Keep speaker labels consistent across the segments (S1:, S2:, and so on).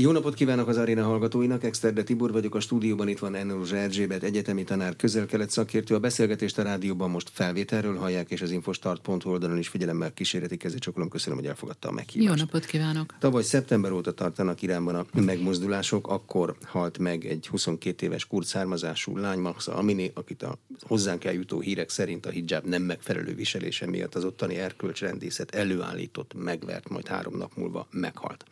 S1: Jó napot kívánok az aréna hallgatóinak, Exterde Tibor vagyok, a stúdióban itt van Ennos Erzsébet, egyetemi tanár, közel-kelet szakértő. A beszélgetést a rádióban most felvételről hallják, és az infostart.hu oldalon is figyelemmel kísérleti kezdet Köszönöm, hogy elfogadta a meghívást.
S2: Jó napot kívánok!
S1: Tavaly szeptember óta tartanak Iránban a megmozdulások, akkor halt meg egy 22 éves kurd származású lány, Maxa Amini, akit a hozzánk eljutó hírek szerint a hijab nem megfelelő viselése miatt az ottani erkölcsrendészet előállított, megvert, majd három nap múlva meghalt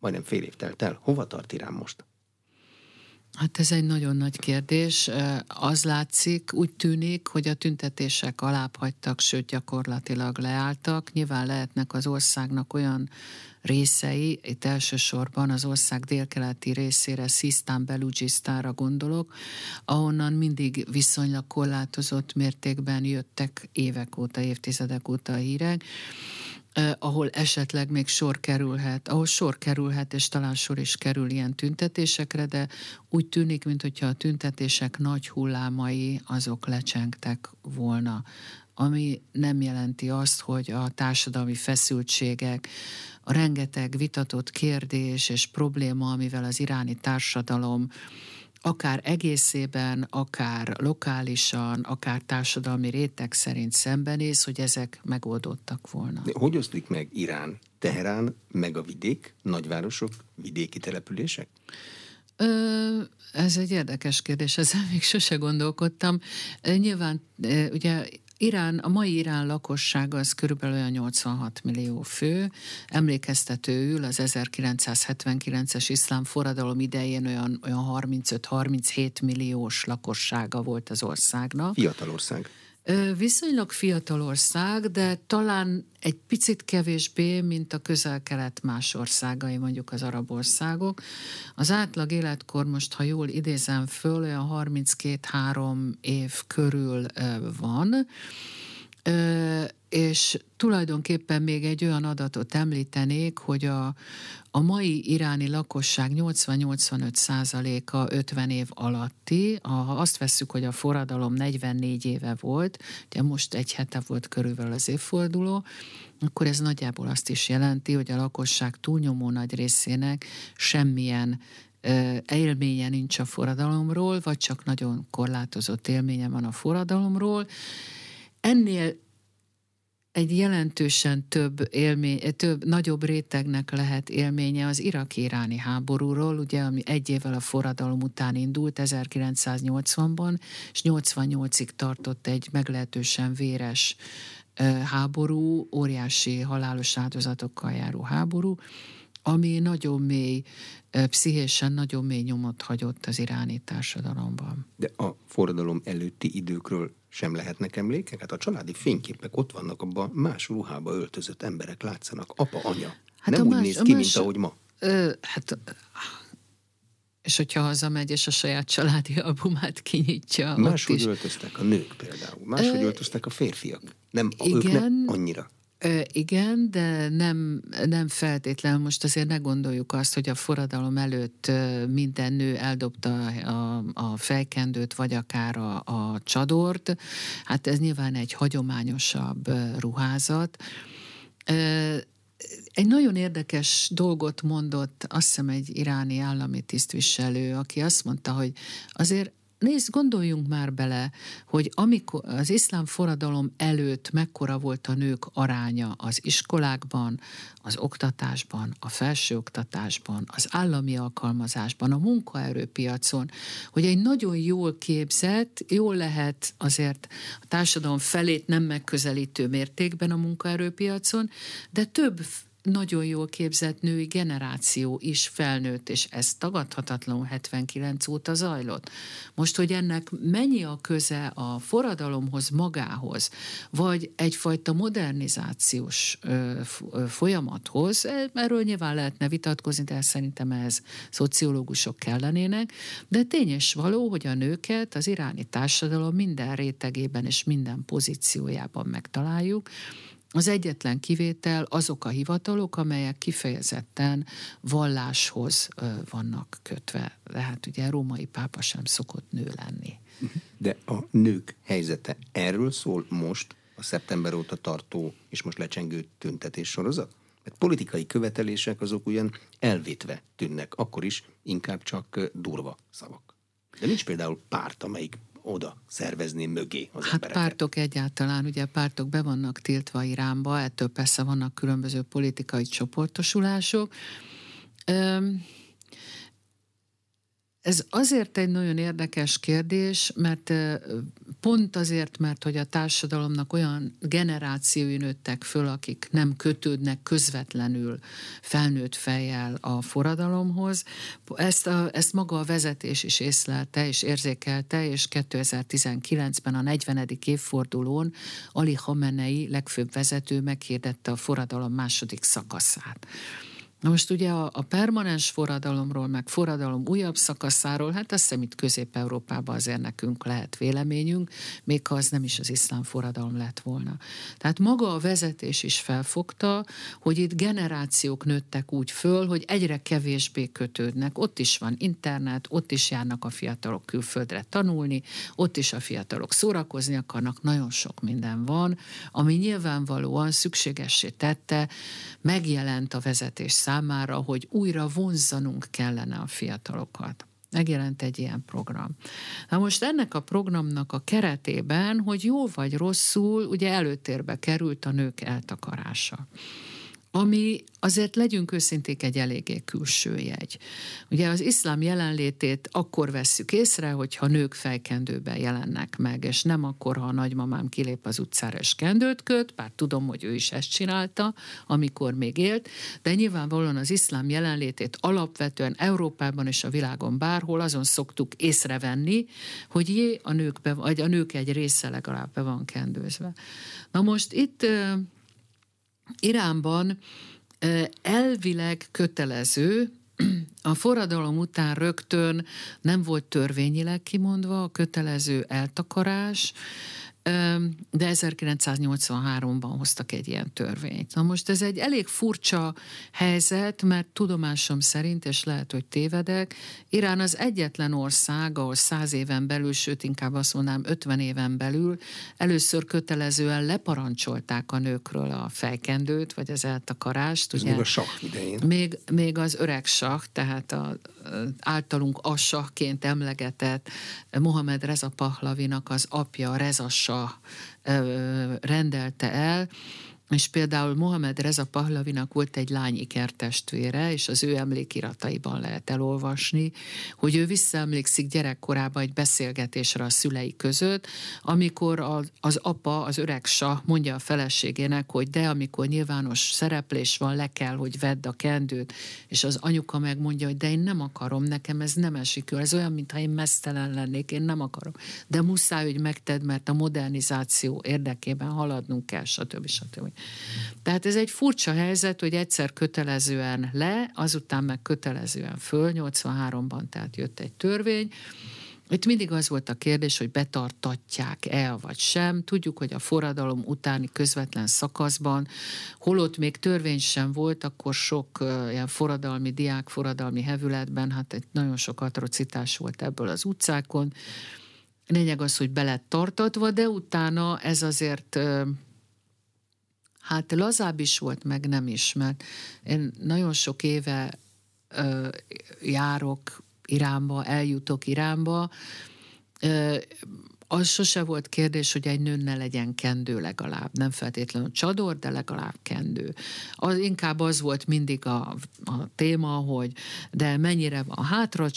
S1: majdnem fél év telt el. Hova tart Irán most?
S2: Hát ez egy nagyon nagy kérdés. Az látszik, úgy tűnik, hogy a tüntetések alább sőt gyakorlatilag leálltak. Nyilván lehetnek az országnak olyan részei, itt elsősorban az ország délkeleti részére, Szisztán, Belugisztára gondolok, ahonnan mindig viszonylag korlátozott mértékben jöttek évek óta, évtizedek óta a hírek ahol esetleg még sor kerülhet, ahol sor kerülhet, és talán sor is kerül ilyen tüntetésekre, de úgy tűnik, mintha a tüntetések nagy hullámai azok lecsengtek volna. Ami nem jelenti azt, hogy a társadalmi feszültségek, a rengeteg vitatott kérdés és probléma, amivel az iráni társadalom akár egészében, akár lokálisan, akár társadalmi réteg szerint szembenéz, hogy ezek megoldottak volna.
S1: De hogy oszlik meg Irán, Teherán, meg a vidék, nagyvárosok, vidéki települések?
S2: Ö, ez egy érdekes kérdés, ezzel még sose gondolkodtam. Nyilván ugye Irán, a mai Irán lakosság az körülbelül olyan 86 millió fő, emlékeztetőül az 1979-es iszlám forradalom idején olyan, olyan 35-37 milliós lakossága volt az országnak.
S1: Fiatal ország.
S2: Viszonylag fiatal ország, de talán egy picit kevésbé, mint a közel-kelet más országai, mondjuk az arab országok. Az átlag életkor most, ha jól idézem föl, olyan 32-3 év körül van és tulajdonképpen még egy olyan adatot említenék, hogy a, a mai iráni lakosság 80-85 százaléka 50 év alatti. Ha azt vesszük, hogy a forradalom 44 éve volt, ugye most egy hete volt körülbelül az évforduló, akkor ez nagyjából azt is jelenti, hogy a lakosság túlnyomó nagy részének semmilyen élménye nincs a forradalomról, vagy csak nagyon korlátozott élménye van a forradalomról. Ennél egy jelentősen több élmény, több, nagyobb rétegnek lehet élménye az iraki-iráni háborúról, ugye, ami egy évvel a forradalom után indult 1980-ban, és 88-ig tartott egy meglehetősen véres háború, óriási halálos áldozatokkal járó háború, ami nagyon mély, pszichésen nagyon mély nyomot hagyott az iráni társadalomban.
S1: De a forradalom előtti időkről sem lehetnek emlékek? Hát a családi fényképek ott vannak, abban más ruhába öltözött emberek látszanak. Apa, anya. Hát Nem úgy más, néz ki, más, mint ahogy ma.
S2: Ö, hát és hogyha hazamegy, és a saját családi albumát kinyitja.
S1: Máshogy öltöztek a nők például, máshogy öltöztek a férfiak. Nem, igen, ők nem annyira.
S2: Igen, de nem, nem feltétlenül. Most azért ne gondoljuk azt, hogy a forradalom előtt minden nő eldobta a, a fejkendőt, vagy akár a, a csadort. Hát ez nyilván egy hagyományosabb ruházat. Egy nagyon érdekes dolgot mondott, azt hiszem egy iráni állami tisztviselő, aki azt mondta, hogy azért Nézd, gondoljunk már bele, hogy amikor az iszlám forradalom előtt mekkora volt a nők aránya az iskolákban, az oktatásban, a felsőoktatásban, az állami alkalmazásban, a munkaerőpiacon, hogy egy nagyon jól képzett, jól lehet azért a társadalom felét nem megközelítő mértékben a munkaerőpiacon, de több nagyon jól képzett női generáció is felnőtt, és ez tagadhatatlanul 79 óta zajlott. Most, hogy ennek mennyi a köze a forradalomhoz magához, vagy egyfajta modernizációs folyamathoz, e, erről nyilván lehetne vitatkozni, de szerintem ez szociológusok kellenének, de tény való, hogy a nőket az iráni társadalom minden rétegében és minden pozíciójában megtaláljuk, az egyetlen kivétel azok a hivatalok, amelyek kifejezetten valláshoz vannak kötve. Tehát ugye római pápa sem szokott nő lenni.
S1: De a nők helyzete erről szól most a szeptember óta tartó és most lecsengő tüntetés sorozat? Mert politikai követelések azok ugyan elvétve tűnnek, akkor is inkább csak durva szavak. De nincs például párt, amelyik oda szervezni mögé az
S2: Hát
S1: embereket.
S2: pártok egyáltalán, ugye pártok be vannak tiltva Iránba, ettől persze vannak különböző politikai csoportosulások. Öm, ez azért egy nagyon érdekes kérdés, mert pont azért, mert hogy a társadalomnak olyan generációi nőttek föl, akik nem kötődnek közvetlenül felnőtt fejjel a forradalomhoz. Ezt, a, ezt maga a vezetés is észlelte és érzékelte, és 2019-ben a 40. évfordulón Ali Hamenei legfőbb vezető meghirdette a forradalom második szakaszát. Na most ugye a, a permanens forradalomról, meg forradalom újabb szakaszáról, hát azt hiszem itt Közép-Európában azért nekünk lehet véleményünk, még ha az nem is az iszlám forradalom lett volna. Tehát maga a vezetés is felfogta, hogy itt generációk nőttek úgy föl, hogy egyre kevésbé kötődnek. Ott is van internet, ott is járnak a fiatalok külföldre tanulni, ott is a fiatalok szórakozni akarnak, nagyon sok minden van, ami nyilvánvalóan szükségessé tette, megjelent a vezetés hogy újra vonzanunk kellene a fiatalokat. Megjelent egy ilyen program. Na most ennek a programnak a keretében, hogy jó vagy rosszul, ugye előtérbe került a nők eltakarása ami azért legyünk őszinték egy eléggé külső jegy. Ugye az iszlám jelenlétét akkor vesszük észre, hogyha nők fejkendőben jelennek meg, és nem akkor, ha a nagymamám kilép az utcára és kendőt köt, bár tudom, hogy ő is ezt csinálta, amikor még élt, de nyilvánvalóan az iszlám jelenlétét alapvetően Európában és a világon bárhol azon szoktuk észrevenni, hogy jé, a nők, be, vagy a nők egy része legalább be van kendőzve. Na most itt Iránban elvileg kötelező, a forradalom után rögtön nem volt törvényileg kimondva a kötelező eltakarás, de 1983-ban hoztak egy ilyen törvényt. Na most ez egy elég furcsa helyzet, mert tudomásom szerint, és lehet, hogy tévedek, Irán az egyetlen ország, ahol száz éven belül, sőt inkább azt mondanám 50 éven belül először kötelezően leparancsolták a nőkről a fejkendőt, vagy az eltakarást.
S1: Ez ugye, még a sak idején.
S2: Még, még az öreg sak, tehát a, általunk asakként emlegetett Mohamed Reza Pahlavinak az apja, Reza Shah rendelte el, és például Mohamed Reza Pahlavinak volt egy lány ikertestvére, és az ő emlékirataiban lehet elolvasni, hogy ő visszaemlékszik gyerekkorában egy beszélgetésre a szülei között, amikor az, apa, az öreg sa mondja a feleségének, hogy de amikor nyilvános szereplés van, le kell, hogy vedd a kendőt, és az anyuka megmondja, hogy de én nem akarom, nekem ez nem esik ez olyan, mintha én mesztelen lennék, én nem akarom. De muszáj, hogy megted, mert a modernizáció érdekében haladnunk kell, stb. stb. Tehát ez egy furcsa helyzet, hogy egyszer kötelezően le, azután meg kötelezően föl, 83-ban tehát jött egy törvény, itt mindig az volt a kérdés, hogy betartatják-e vagy sem. Tudjuk, hogy a forradalom utáni közvetlen szakaszban, holott még törvény sem volt, akkor sok uh, ilyen forradalmi diák, forradalmi hevületben, hát egy nagyon sok atrocitás volt ebből az utcákon. Lényeg az, hogy be lett tartatva, de utána ez azért uh, Hát lazább is volt, meg nem is, mert én nagyon sok éve ö, járok Iránba, eljutok Iránba, ö, az sose volt kérdés, hogy egy nő ne legyen kendő legalább, nem feltétlenül csador, de legalább kendő. Az, inkább az volt mindig a, a téma, hogy de mennyire van hátra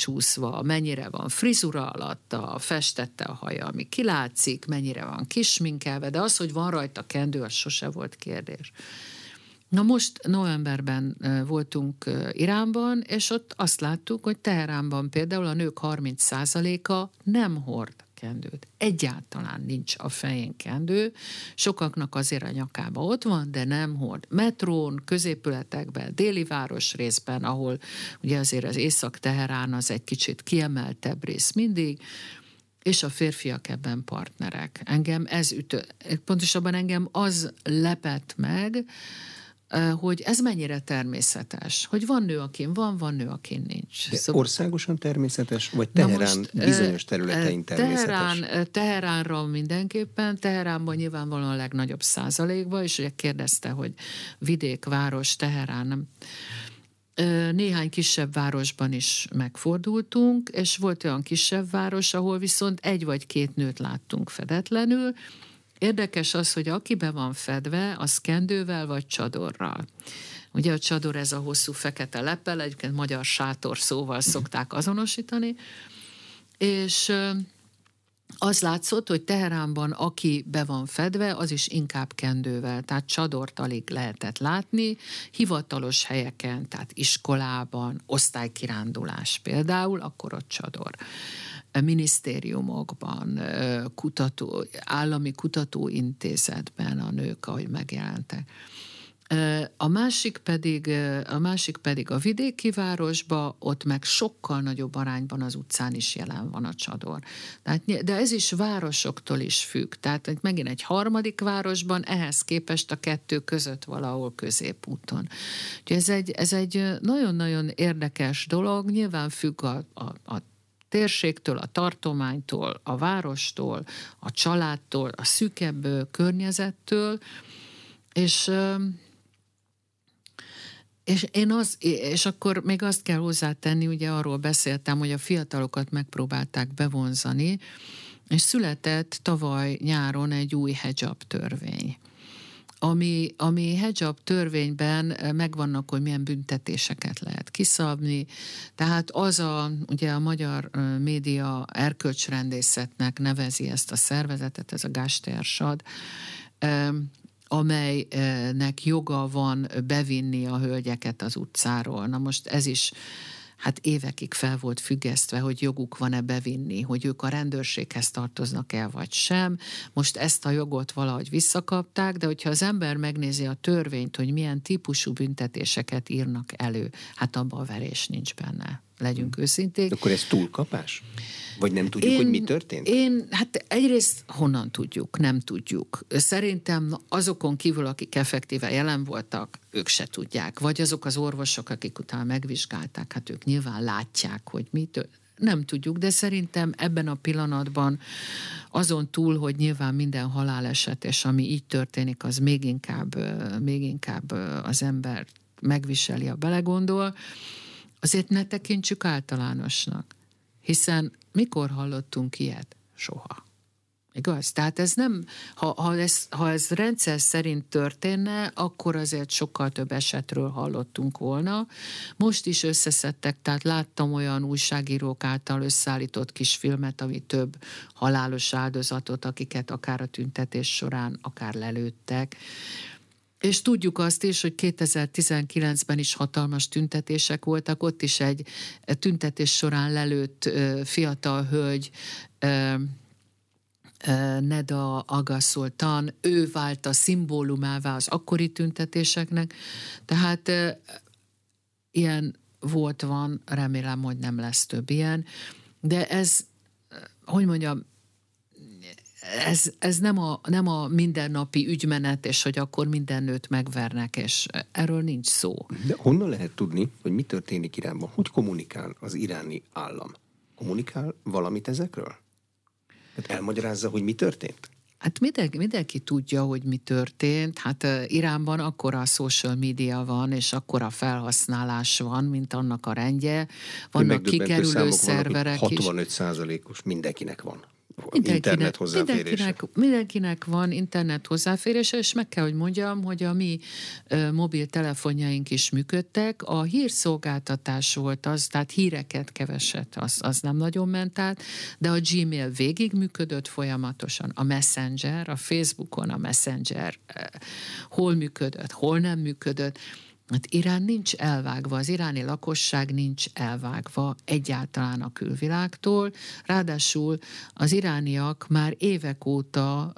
S2: mennyire van frizura alatta, festette a haja, ami kilátszik, mennyire van kisminkelve, de az, hogy van rajta kendő, az sose volt kérdés. Na most novemberben voltunk Iránban, és ott azt láttuk, hogy Teheránban például a nők 30%-a nem hord kendőt. Egyáltalán nincs a fején kendő, sokaknak azért a nyakába ott van, de nem hord. Metrón, középületekben, déli város részben, ahol ugye azért az Észak-Teherán az egy kicsit kiemeltebb rész mindig, és a férfiak ebben partnerek. Engem ez ütő, pontosabban engem az lepett meg, hogy ez mennyire természetes, hogy van nő, akin van, van nő, akin nincs.
S1: De szóval... országosan természetes, vagy Teherán most, bizonyos területein természetes?
S2: Teherán, Teheránra mindenképpen, Teheránban nyilvánvalóan a legnagyobb százalékban, és ugye kérdezte, hogy vidék, város, Teherán, nem, néhány kisebb városban is megfordultunk, és volt olyan kisebb város, ahol viszont egy vagy két nőt láttunk fedetlenül. Érdekes az, hogy aki be van fedve, az kendővel vagy csadorral. Ugye a csador ez a hosszú fekete lepel, egyébként magyar sátor szóval szokták azonosítani, és az látszott, hogy Teheránban aki be van fedve, az is inkább kendővel, tehát csadort alig lehetett látni, hivatalos helyeken, tehát iskolában, osztálykirándulás például, akkor ott csador minisztériumokban, kutató, állami kutatóintézetben a nők, ahogy megjelentek. A másik pedig a, másik pedig a vidéki városba, ott meg sokkal nagyobb arányban az utcán is jelen van a csador. Tehát, de ez is városoktól is függ. Tehát megint egy harmadik városban ehhez képest a kettő között valahol középúton. Úgyhogy ez egy, ez egy nagyon-nagyon érdekes dolog, nyilván függ a, a, a térségtől, a tartománytól, a várostól, a családtól, a szűkebb környezettől, és és én az, és akkor még azt kell hozzátenni, ugye arról beszéltem, hogy a fiatalokat megpróbálták bevonzani, és született tavaly nyáron egy új hijab törvény ami, ami hijab törvényben megvannak, hogy milyen büntetéseket lehet kiszabni. Tehát az a, ugye a magyar média erkölcsrendészetnek nevezi ezt a szervezetet, ez a Gástersad, amelynek joga van bevinni a hölgyeket az utcáról. Na most ez is hát évekig fel volt függesztve, hogy joguk van-e bevinni, hogy ők a rendőrséghez tartoznak el, vagy sem. Most ezt a jogot valahogy visszakapták, de hogyha az ember megnézi a törvényt, hogy milyen típusú büntetéseket írnak elő, hát abban a verés nincs benne legyünk őszinték.
S1: Akkor ez túlkapás? Vagy nem tudjuk, én, hogy mi történt?
S2: Én, hát egyrészt honnan tudjuk, nem tudjuk. Szerintem azokon kívül, akik effektíve jelen voltak, ők se tudják. Vagy azok az orvosok, akik utána megvizsgálták, hát ők nyilván látják, hogy mi történt nem tudjuk, de szerintem ebben a pillanatban azon túl, hogy nyilván minden haláleset, és ami így történik, az még inkább, még inkább az ember megviseli, a belegondol, azért ne tekintsük általánosnak. Hiszen mikor hallottunk ilyet? Soha. Igaz? Tehát ez nem, ha, ha, ez, ha ez rendszer szerint történne, akkor azért sokkal több esetről hallottunk volna. Most is összeszedtek, tehát láttam olyan újságírók által összeállított kis filmet, ami több halálos áldozatot, akiket akár a tüntetés során, akár lelőttek. És tudjuk azt is, hogy 2019-ben is hatalmas tüntetések voltak, ott is egy tüntetés során lelőtt fiatal hölgy, Neda Agaszoltan, ő vált a szimbólumává az akkori tüntetéseknek, tehát ilyen volt, van, remélem, hogy nem lesz több ilyen, de ez, hogy mondjam, ez, ez nem, a, nem a mindennapi ügymenet, és hogy akkor minden nőt megvernek, és erről nincs szó.
S1: De honnan lehet tudni, hogy mi történik Iránban? Hogy kommunikál az iráni állam? Kommunikál valamit ezekről? Hát elmagyarázza, hogy mi történt?
S2: Hát mindenki, mindenki tudja, hogy mi történt. Hát Iránban akkora a social media van, és akkora felhasználás van, mint annak a rendje. Vannak kikerülő szerverek
S1: vannak, 65 százalékos mindenkinek van internet hozzáférése.
S2: Mindenkinek, mindenkinek van internet hozzáférése, és meg kell, hogy mondjam, hogy a mi ö, mobiltelefonjaink is működtek. A hírszolgáltatás volt az, tehát híreket keveset, az, az nem nagyon ment át, de a Gmail végig működött folyamatosan. A Messenger, a Facebookon a Messenger hol működött, hol nem működött. Hát Irán nincs elvágva, az iráni lakosság nincs elvágva egyáltalán a külvilágtól, ráadásul az irániak már évek óta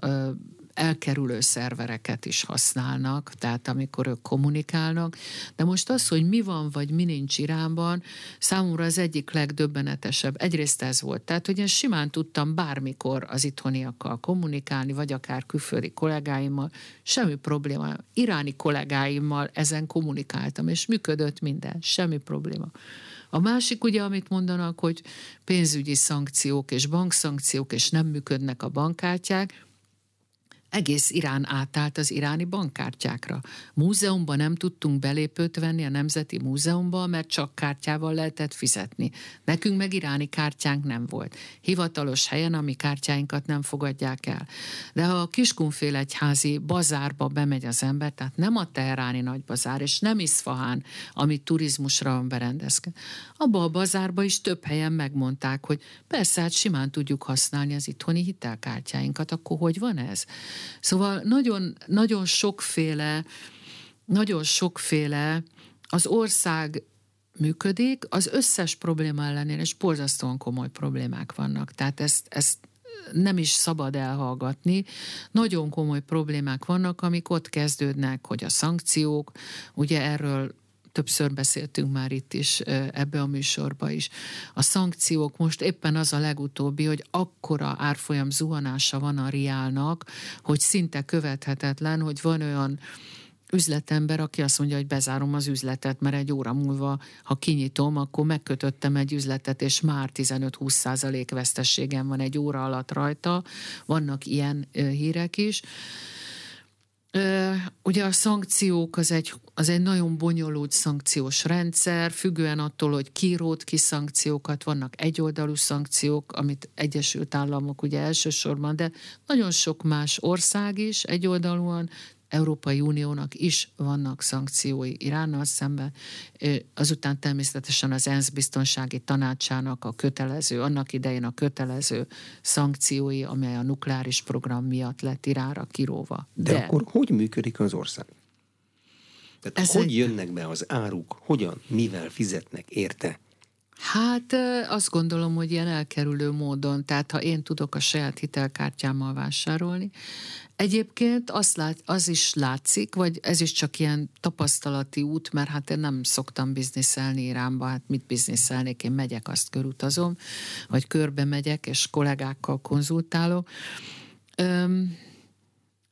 S2: elkerülő szervereket is használnak, tehát amikor ők kommunikálnak. De most az, hogy mi van, vagy mi nincs Iránban, számomra az egyik legdöbbenetesebb. Egyrészt ez volt. Tehát, hogy én simán tudtam bármikor az itthoniakkal kommunikálni, vagy akár külföldi kollégáimmal, semmi probléma. Iráni kollégáimmal ezen kommunikáltam, és működött minden, semmi probléma. A másik ugye, amit mondanak, hogy pénzügyi szankciók és bankszankciók, és nem működnek a bankkártyák, egész Irán átállt az iráni bankkártyákra. Múzeumban nem tudtunk belépőt venni a Nemzeti Múzeumban, mert csak kártyával lehetett fizetni. Nekünk meg iráni kártyánk nem volt. Hivatalos helyen, ami kártyáinkat nem fogadják el. De ha a Kiskunfél egyházi bazárba bemegy az ember, tehát nem a teheráni nagy bazár, és nem Iszfahán, ami turizmusra van berendezve. Abba a bazárba is több helyen megmondták, hogy persze, hát simán tudjuk használni az itthoni hitelkártyáinkat, akkor hogy van ez? Szóval nagyon, nagyon sokféle, nagyon sokféle az ország működik, az összes probléma ellenére, és borzasztóan komoly problémák vannak. Tehát ezt, ezt nem is szabad elhallgatni. Nagyon komoly problémák vannak, amik ott kezdődnek, hogy a szankciók, ugye erről többször beszéltünk már itt is ebbe a műsorba is. A szankciók most éppen az a legutóbbi, hogy akkora árfolyam zuhanása van a riálnak, hogy szinte követhetetlen, hogy van olyan üzletember, aki azt mondja, hogy bezárom az üzletet, mert egy óra múlva, ha kinyitom, akkor megkötöttem egy üzletet, és már 15-20 százalék vesztességem van egy óra alatt rajta. Vannak ilyen hírek is. Ugye a szankciók az egy, az egy nagyon bonyolult szankciós rendszer, függően attól, hogy ki rót ki szankciókat, vannak egyoldalú szankciók, amit Egyesült Államok ugye elsősorban, de nagyon sok más ország is egyoldalúan Európai Uniónak is vannak szankciói Iránnal szemben, azután természetesen az ENSZ biztonsági tanácsának a kötelező, annak idején a kötelező szankciói, amely a nukleáris program miatt lett Iránra kiróva.
S1: De, De akkor hogy működik az ország? Tehát Ez hogy jönnek be az áruk, hogyan, mivel fizetnek érte?
S2: Hát azt gondolom, hogy ilyen elkerülő módon, tehát ha én tudok a saját hitelkártyámmal vásárolni, Egyébként azt lát, az is látszik, vagy ez is csak ilyen tapasztalati út, mert hát én nem szoktam bizniszelni Iránba, hát mit bizniszelnék, én megyek, azt körutazom, vagy körbe megyek, és kollégákkal konzultálok. Öm,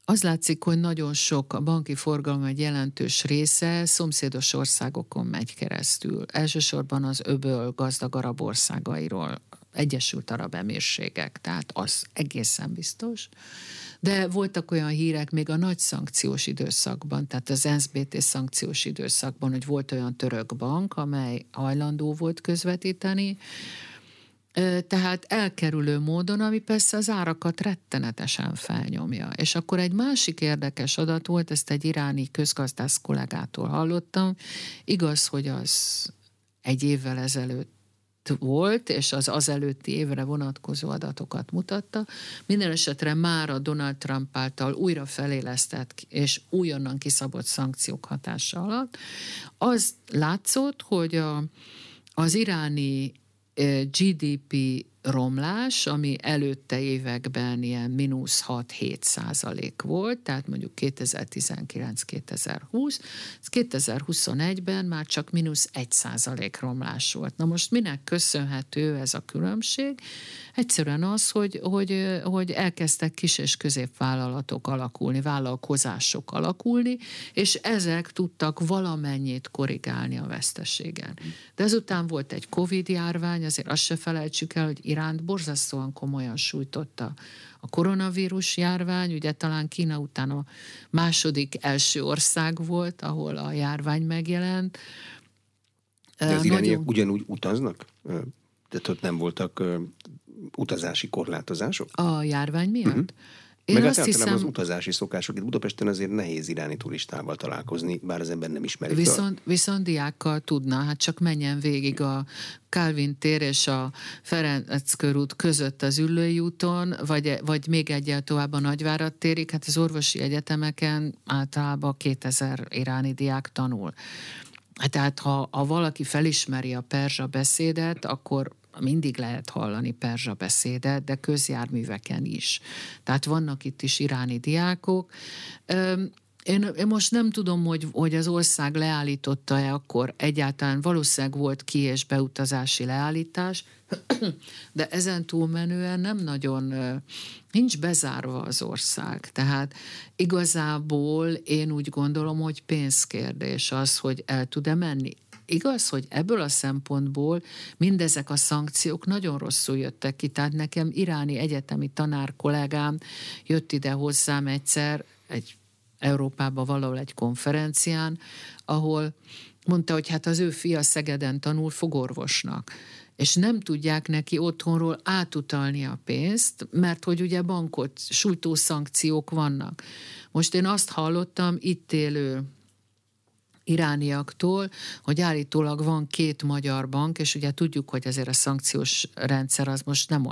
S2: az látszik, hogy nagyon sok a banki forgalom egy jelentős része szomszédos országokon megy keresztül. Elsősorban az öböl gazdag arab országairól, Egyesült Arab Emírségek, tehát az egészen biztos. De voltak olyan hírek még a nagy szankciós időszakban, tehát az NSBT szankciós időszakban, hogy volt olyan török bank, amely hajlandó volt közvetíteni, tehát elkerülő módon, ami persze az árakat rettenetesen felnyomja. És akkor egy másik érdekes adat volt, ezt egy iráni közgazdász kollégától hallottam. Igaz, hogy az egy évvel ezelőtt volt, és az az előtti évre vonatkozó adatokat mutatta. Minden esetre már a Donald Trump által újra felélesztett és újonnan kiszabott szankciók hatása alatt az látszott, hogy a, az iráni Uh, GDP romlás, ami előtte években ilyen mínusz 6-7 százalék volt, tehát mondjuk 2019-2020, 2021-ben már csak mínusz 1 százalék romlás volt. Na most minek köszönhető ez a különbség? Egyszerűen az, hogy, hogy, hogy elkezdtek kis és középvállalatok alakulni, vállalkozások alakulni, és ezek tudtak valamennyit korrigálni a veszteségen. De ezután volt egy Covid járvány, azért azt se felejtsük el, hogy Iránt borzasztóan komolyan sújtotta a koronavírus járvány, ugye talán Kína után a második első ország volt, ahol a járvány megjelent.
S1: De az Nagyon... ugyanúgy utaznak? Tehát ott nem voltak utazási korlátozások?
S2: A járvány miatt? Uh-huh.
S1: Én Meg azt hiszem, az utazási szokások. Itt Budapesten azért nehéz iráni turistával találkozni, bár az ember nem ismeri.
S2: Viszont, viszont diákkal tudna, hát csak menjen végig a Calvin tér és a Ferenc körút között az Üllői úton, vagy, vagy még egyel tovább a Nagyvárad térig, hát az orvosi egyetemeken általában 2000 iráni diák tanul. Hát tehát ha, ha valaki felismeri a perzsa beszédet, akkor mindig lehet hallani perzsa beszédet, de közjárműveken is. Tehát vannak itt is iráni diákok. Én, én most nem tudom, hogy, hogy az ország leállította-e akkor egyáltalán, valószínűleg volt ki- és beutazási leállítás, de ezen túlmenően nem nagyon, nincs bezárva az ország. Tehát igazából én úgy gondolom, hogy pénzkérdés az, hogy el tud-e menni. Igaz, hogy ebből a szempontból mindezek a szankciók nagyon rosszul jöttek ki. Tehát nekem iráni egyetemi tanár kollégám jött ide hozzám egyszer, egy Európába valahol egy konferencián, ahol mondta, hogy hát az ő fia Szegeden tanul fogorvosnak és nem tudják neki otthonról átutalni a pénzt, mert hogy ugye bankot sújtó szankciók vannak. Most én azt hallottam itt élő irániaktól, hogy állítólag van két magyar bank, és ugye tudjuk, hogy azért a szankciós rendszer az most nem,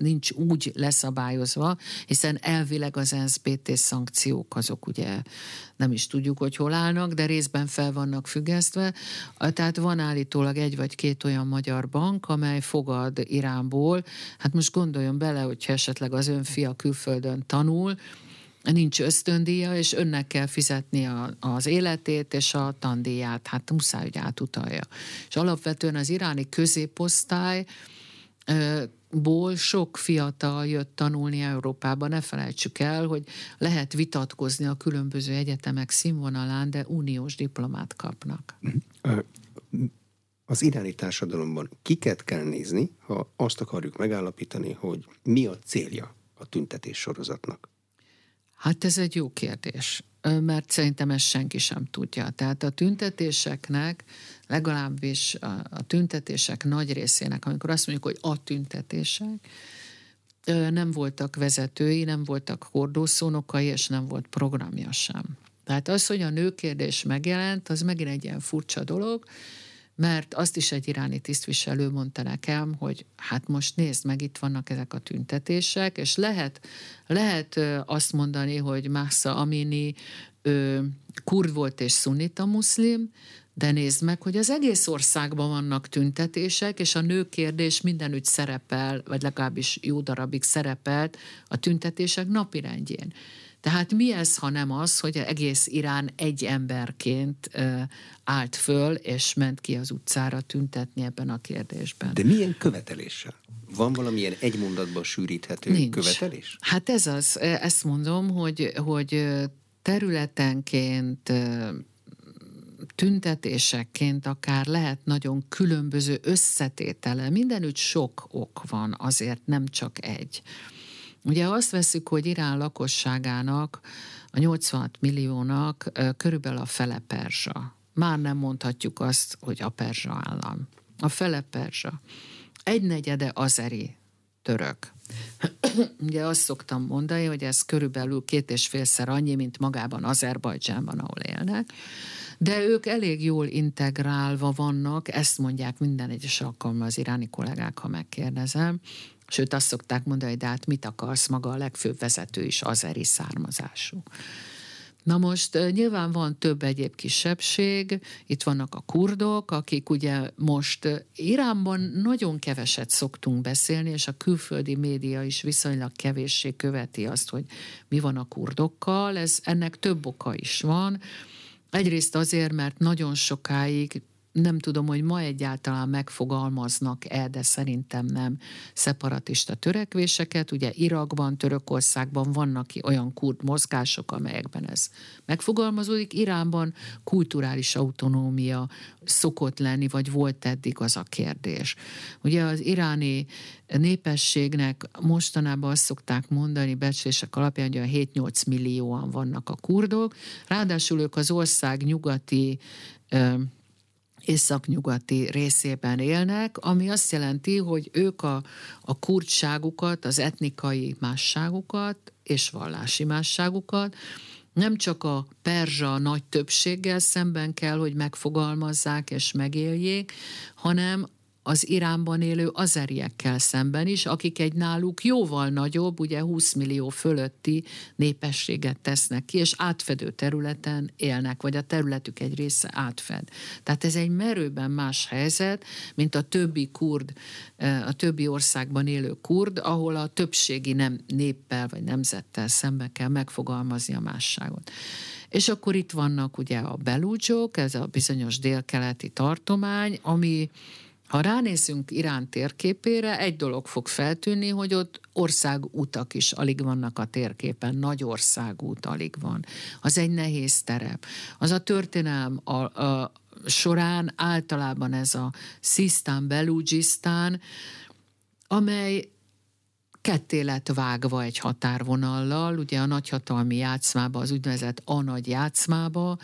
S2: nincs úgy leszabályozva, hiszen elvileg az NSBT szankciók azok ugye nem is tudjuk, hogy hol állnak, de részben fel vannak függesztve. Tehát van állítólag egy vagy két olyan magyar bank, amely fogad Iránból. Hát most gondoljon bele, hogyha esetleg az ön fia külföldön tanul, nincs ösztöndíja, és önnek kell fizetni a, az életét és a tandíját, hát muszáj, hogy átutalja. És alapvetően az iráni középosztály ból sok fiatal jött tanulni Európába. Ne felejtsük el, hogy lehet vitatkozni a különböző egyetemek színvonalán, de uniós diplomát kapnak.
S1: Az iráni társadalomban kiket kell nézni, ha azt akarjuk megállapítani, hogy mi a célja a tüntetés sorozatnak?
S2: Hát ez egy jó kérdés, mert szerintem ezt senki sem tudja. Tehát a tüntetéseknek, legalábbis a, a tüntetések nagy részének, amikor azt mondjuk, hogy a tüntetések, nem voltak vezetői, nem voltak hordószónokai, és nem volt programja sem. Tehát az, hogy a nőkérdés megjelent, az megint egy ilyen furcsa dolog, mert azt is egy iráni tisztviselő mondta nekem, hogy hát most nézd meg, itt vannak ezek a tüntetések, és lehet, lehet azt mondani, hogy Mahsa Amini ő, kurd volt és szunnita muszlim, de nézd meg, hogy az egész országban vannak tüntetések, és a nők kérdés mindenütt szerepel, vagy legalábbis jó darabig szerepelt a tüntetések napirendjén. Tehát mi ez, ha nem az, hogy egész Irán egy emberként állt föl, és ment ki az utcára tüntetni ebben a kérdésben.
S1: De milyen követeléssel? Van valamilyen egy mondatban sűríthető Nincs. követelés?
S2: Hát ez az, ezt mondom, hogy, hogy területenként tüntetésekként akár lehet nagyon különböző összetétele. Mindenütt sok ok van, azért nem csak egy. Ugye azt veszük, hogy Irán lakosságának, a 86 milliónak körülbelül a fele perzsa. Már nem mondhatjuk azt, hogy a perzsa állam. A fele perzsa. Egy negyede azeri török. Ugye azt szoktam mondani, hogy ez körülbelül két és félszer annyi, mint magában Azerbajdzsánban, ahol élnek. De ők elég jól integrálva vannak, ezt mondják minden egyes alkalommal az iráni kollégák, ha megkérdezem, Sőt, azt szokták mondani, de hát mit akarsz, maga a legfőbb vezető is azeri származású. Na most nyilván van több egyéb kisebbség, itt vannak a kurdok, akik ugye most Iránban nagyon keveset szoktunk beszélni, és a külföldi média is viszonylag kevéssé követi azt, hogy mi van a kurdokkal. Ez, ennek több oka is van. Egyrészt azért, mert nagyon sokáig nem tudom, hogy ma egyáltalán megfogalmaznak-e, de szerintem nem szeparatista törekvéseket. Ugye Irakban, Törökországban vannak olyan kurd mozgások, amelyekben ez megfogalmazódik. Iránban kulturális autonómia szokott lenni, vagy volt eddig az a kérdés. Ugye az iráni népességnek mostanában azt szokták mondani, becslések alapján, hogy a 7-8 millióan vannak a kurdok, ráadásul ők az ország nyugati északnyugati részében élnek, ami azt jelenti, hogy ők a, a kurtságukat, az etnikai másságukat és vallási másságukat nem csak a perzsa nagy többséggel szemben kell, hogy megfogalmazzák és megéljék, hanem az Iránban élő azeriekkel szemben is, akik egy náluk jóval nagyobb, ugye 20 millió fölötti népességet tesznek ki, és átfedő területen élnek, vagy a területük egy része átfed. Tehát ez egy merőben más helyzet, mint a többi kurd, a többi országban élő kurd, ahol a többségi nem néppel vagy nemzettel szembe kell megfogalmazni a másságot. És akkor itt vannak ugye a belúcsok, ez a bizonyos délkeleti tartomány, ami ha ránézünk Irán térképére, egy dolog fog feltűnni, hogy ott országútak is alig vannak a térképen, nagy országút alig van. Az egy nehéz terep. Az a történelm a, a során általában ez a Szisztán, Belugisztán, amely ketté lett vágva egy határvonallal, ugye a nagyhatalmi játszmába, az úgynevezett A nagy játszmába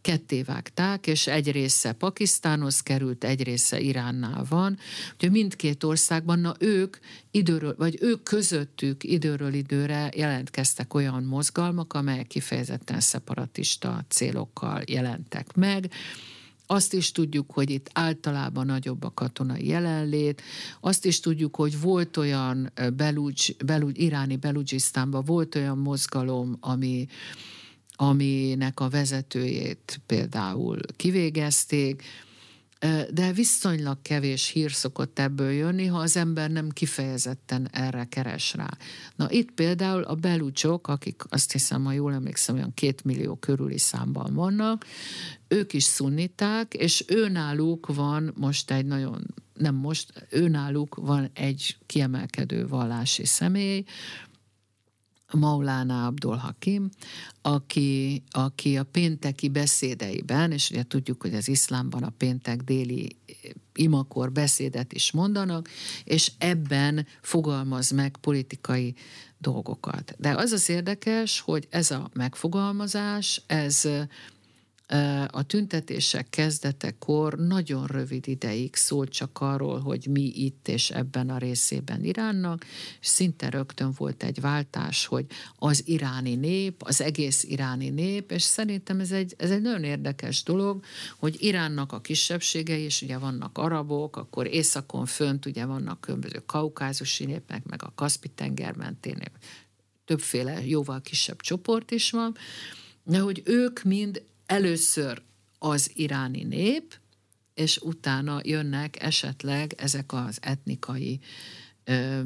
S2: ketté vágták, és egy része Pakisztánhoz került, egy része Iránnál van. Ugye mindkét országban, na ők időről, vagy ők közöttük időről időre jelentkeztek olyan mozgalmak, amelyek kifejezetten szeparatista célokkal jelentek meg, azt is tudjuk, hogy itt általában nagyobb a katonai jelenlét, azt is tudjuk, hogy volt olyan Belugy, Belugy, iráni Belugisztánban volt olyan mozgalom, ami, aminek a vezetőjét például kivégezték, de viszonylag kevés hír szokott ebből jönni, ha az ember nem kifejezetten erre keres rá. Na itt például a belúcsok, akik azt hiszem, ha jól emlékszem, olyan két millió körüli számban vannak, ők is szunniták, és őnáluk van most egy nagyon, nem most, őnáluk van egy kiemelkedő vallási személy, Maulana Abdul Hakim, aki, aki a pénteki beszédeiben, és ugye tudjuk, hogy az iszlámban a péntek déli imakor beszédet is mondanak, és ebben fogalmaz meg politikai dolgokat. De az az érdekes, hogy ez a megfogalmazás, ez a tüntetések kezdetekor nagyon rövid ideig szólt csak arról, hogy mi itt és ebben a részében Iránnak, és szinte rögtön volt egy váltás, hogy az iráni nép, az egész iráni nép, és szerintem ez egy, ez egy nagyon érdekes dolog, hogy Iránnak a kisebbségei, és ugye vannak arabok, akkor északon fönt ugye vannak különböző kaukázusi népek, meg a Kaspi-tenger mentén többféle jóval kisebb csoport is van, de hogy ők mind először az iráni nép, és utána jönnek esetleg ezek az etnikai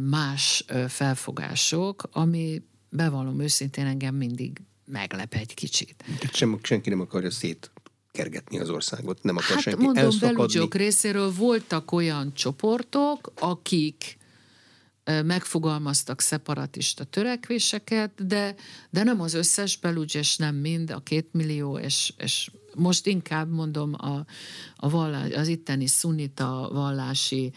S2: más felfogások, ami bevallom őszintén engem mindig meglep egy kicsit.
S1: Sem, senki nem akarja szét kergetni az országot, nem akar
S2: hát
S1: senki
S2: mondom,
S1: elszakadni.
S2: részéről voltak olyan csoportok, akik megfogalmaztak szeparatista törekvéseket, de, de nem az összes belügy, és nem mind, a két millió, és, és most inkább mondom a, a vallás, az itteni szunita vallási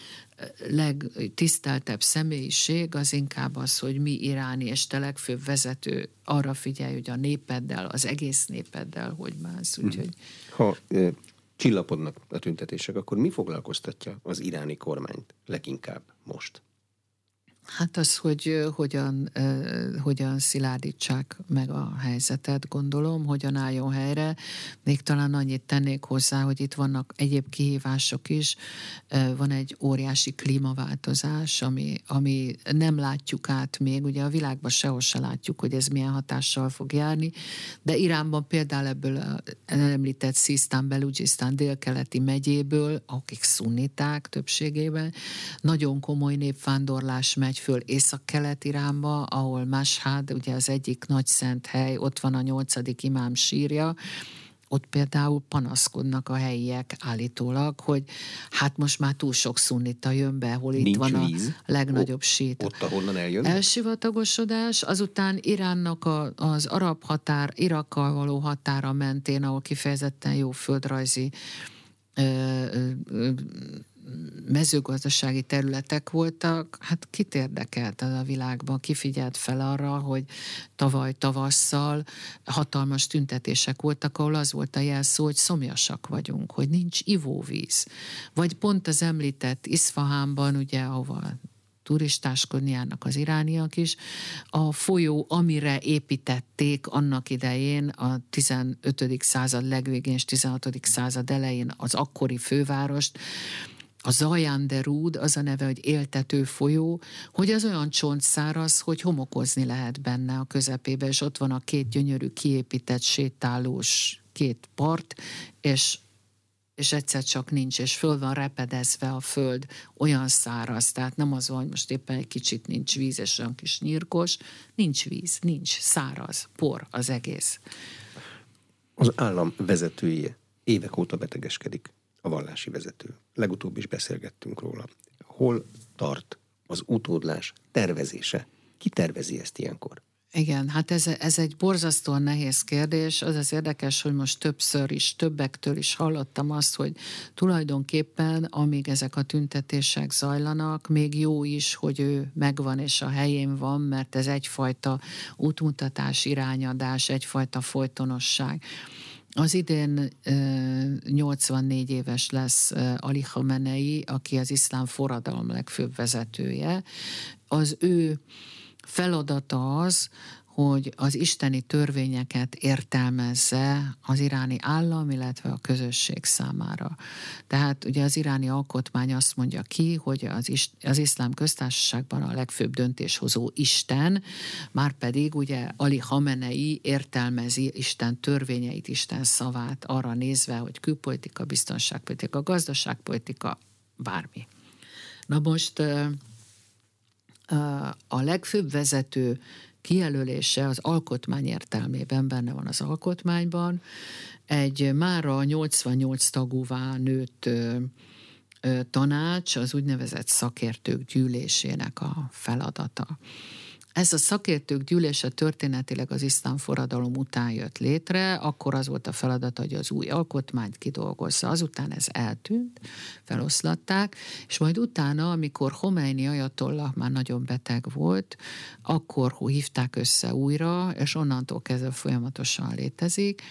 S2: legtiszteltebb személyiség az inkább az, hogy mi iráni és te legfőbb vezető arra figyelj, hogy a népeddel, az egész népeddel hogy bánsz. Mhm. Úgyhogy...
S1: Ha e, csillapodnak a tüntetések, akkor mi foglalkoztatja az iráni kormányt leginkább most?
S2: Hát az, hogy hogyan, hogyan szilárdítsák meg a helyzetet, gondolom, hogyan álljon helyre. Még talán annyit tennék hozzá, hogy itt vannak egyéb kihívások is. Van egy óriási klímaváltozás, ami, ami nem látjuk át még. Ugye a világban sehol se látjuk, hogy ez milyen hatással fog járni, de Iránban például ebből a említett Szisztán, Belugisztán délkeleti megyéből, akik szunniták többségében, nagyon komoly népvándorlás megy megy föl észak-kelet irányba, ahol Mashhad, ugye az egyik nagy szent hely, ott van a nyolcadik imám sírja, ott például panaszkodnak a helyiek állítólag, hogy hát most már túl sok szunnita jön be, hol itt Nincs van víz. a legnagyobb sít.
S1: Ott, ahonnan eljön?
S2: Elsivatagosodás, azután Iránnak a, az arab határ, Irakkal való határa mentén, ahol kifejezetten jó földrajzi ö, ö, mezőgazdasági területek voltak, hát kit érdekelt a világban, kifigyelt fel arra, hogy tavaly tavasszal hatalmas tüntetések voltak, ahol az volt a jelszó, hogy szomjasak vagyunk, hogy nincs ivóvíz. Vagy pont az említett Iszfahánban, ugye, ahova turistáskodni járnak az irániak is. A folyó, amire építették annak idején a 15. század legvégén és 16. század elején az akkori fővárost, a Zajanderúd, az a neve, hogy éltető folyó, hogy az olyan csontszáraz, hogy homokozni lehet benne a közepébe, és ott van a két gyönyörű kiépített sétálós két part, és és egyszer csak nincs, és föl van repedezve a föld, olyan száraz, tehát nem az, hogy most éppen egy kicsit nincs víz, és olyan kis nyírkos, nincs víz, nincs, száraz, por az egész.
S1: Az állam vezetője évek óta betegeskedik, a vallási vezető. Legutóbb is beszélgettünk róla. Hol tart az utódlás tervezése? Ki tervezi ezt ilyenkor?
S2: Igen, hát ez, ez egy borzasztóan nehéz kérdés. Az az érdekes, hogy most többször is, többektől is hallottam azt, hogy tulajdonképpen, amíg ezek a tüntetések zajlanak, még jó is, hogy ő megvan és a helyén van, mert ez egyfajta útmutatás, irányadás, egyfajta folytonosság. Az idén 84 éves lesz Ali Khamenei, aki az iszlám forradalom legfőbb vezetője. Az ő feladata az, hogy az isteni törvényeket értelmezze az iráni állam, illetve a közösség számára. Tehát ugye az iráni alkotmány azt mondja ki, hogy az, is, az iszlám köztársaságban a legfőbb döntéshozó Isten, már pedig ugye Ali Hamenei értelmezi Isten törvényeit, Isten szavát arra nézve, hogy külpolitika, biztonságpolitika, gazdaságpolitika, bármi. Na most a legfőbb vezető kijelölése az alkotmány értelmében benne van az alkotmányban. Egy mára 88 tagúvá nőtt tanács az úgynevezett szakértők gyűlésének a feladata. Ez a szakértők gyűlése történetileg az iszlám forradalom után jött létre, akkor az volt a feladat, hogy az új alkotmányt kidolgozza. Azután ez eltűnt, feloszlatták, és majd utána, amikor Homeini ajatollah már nagyon beteg volt, akkor hívták össze újra, és onnantól kezdve folyamatosan létezik,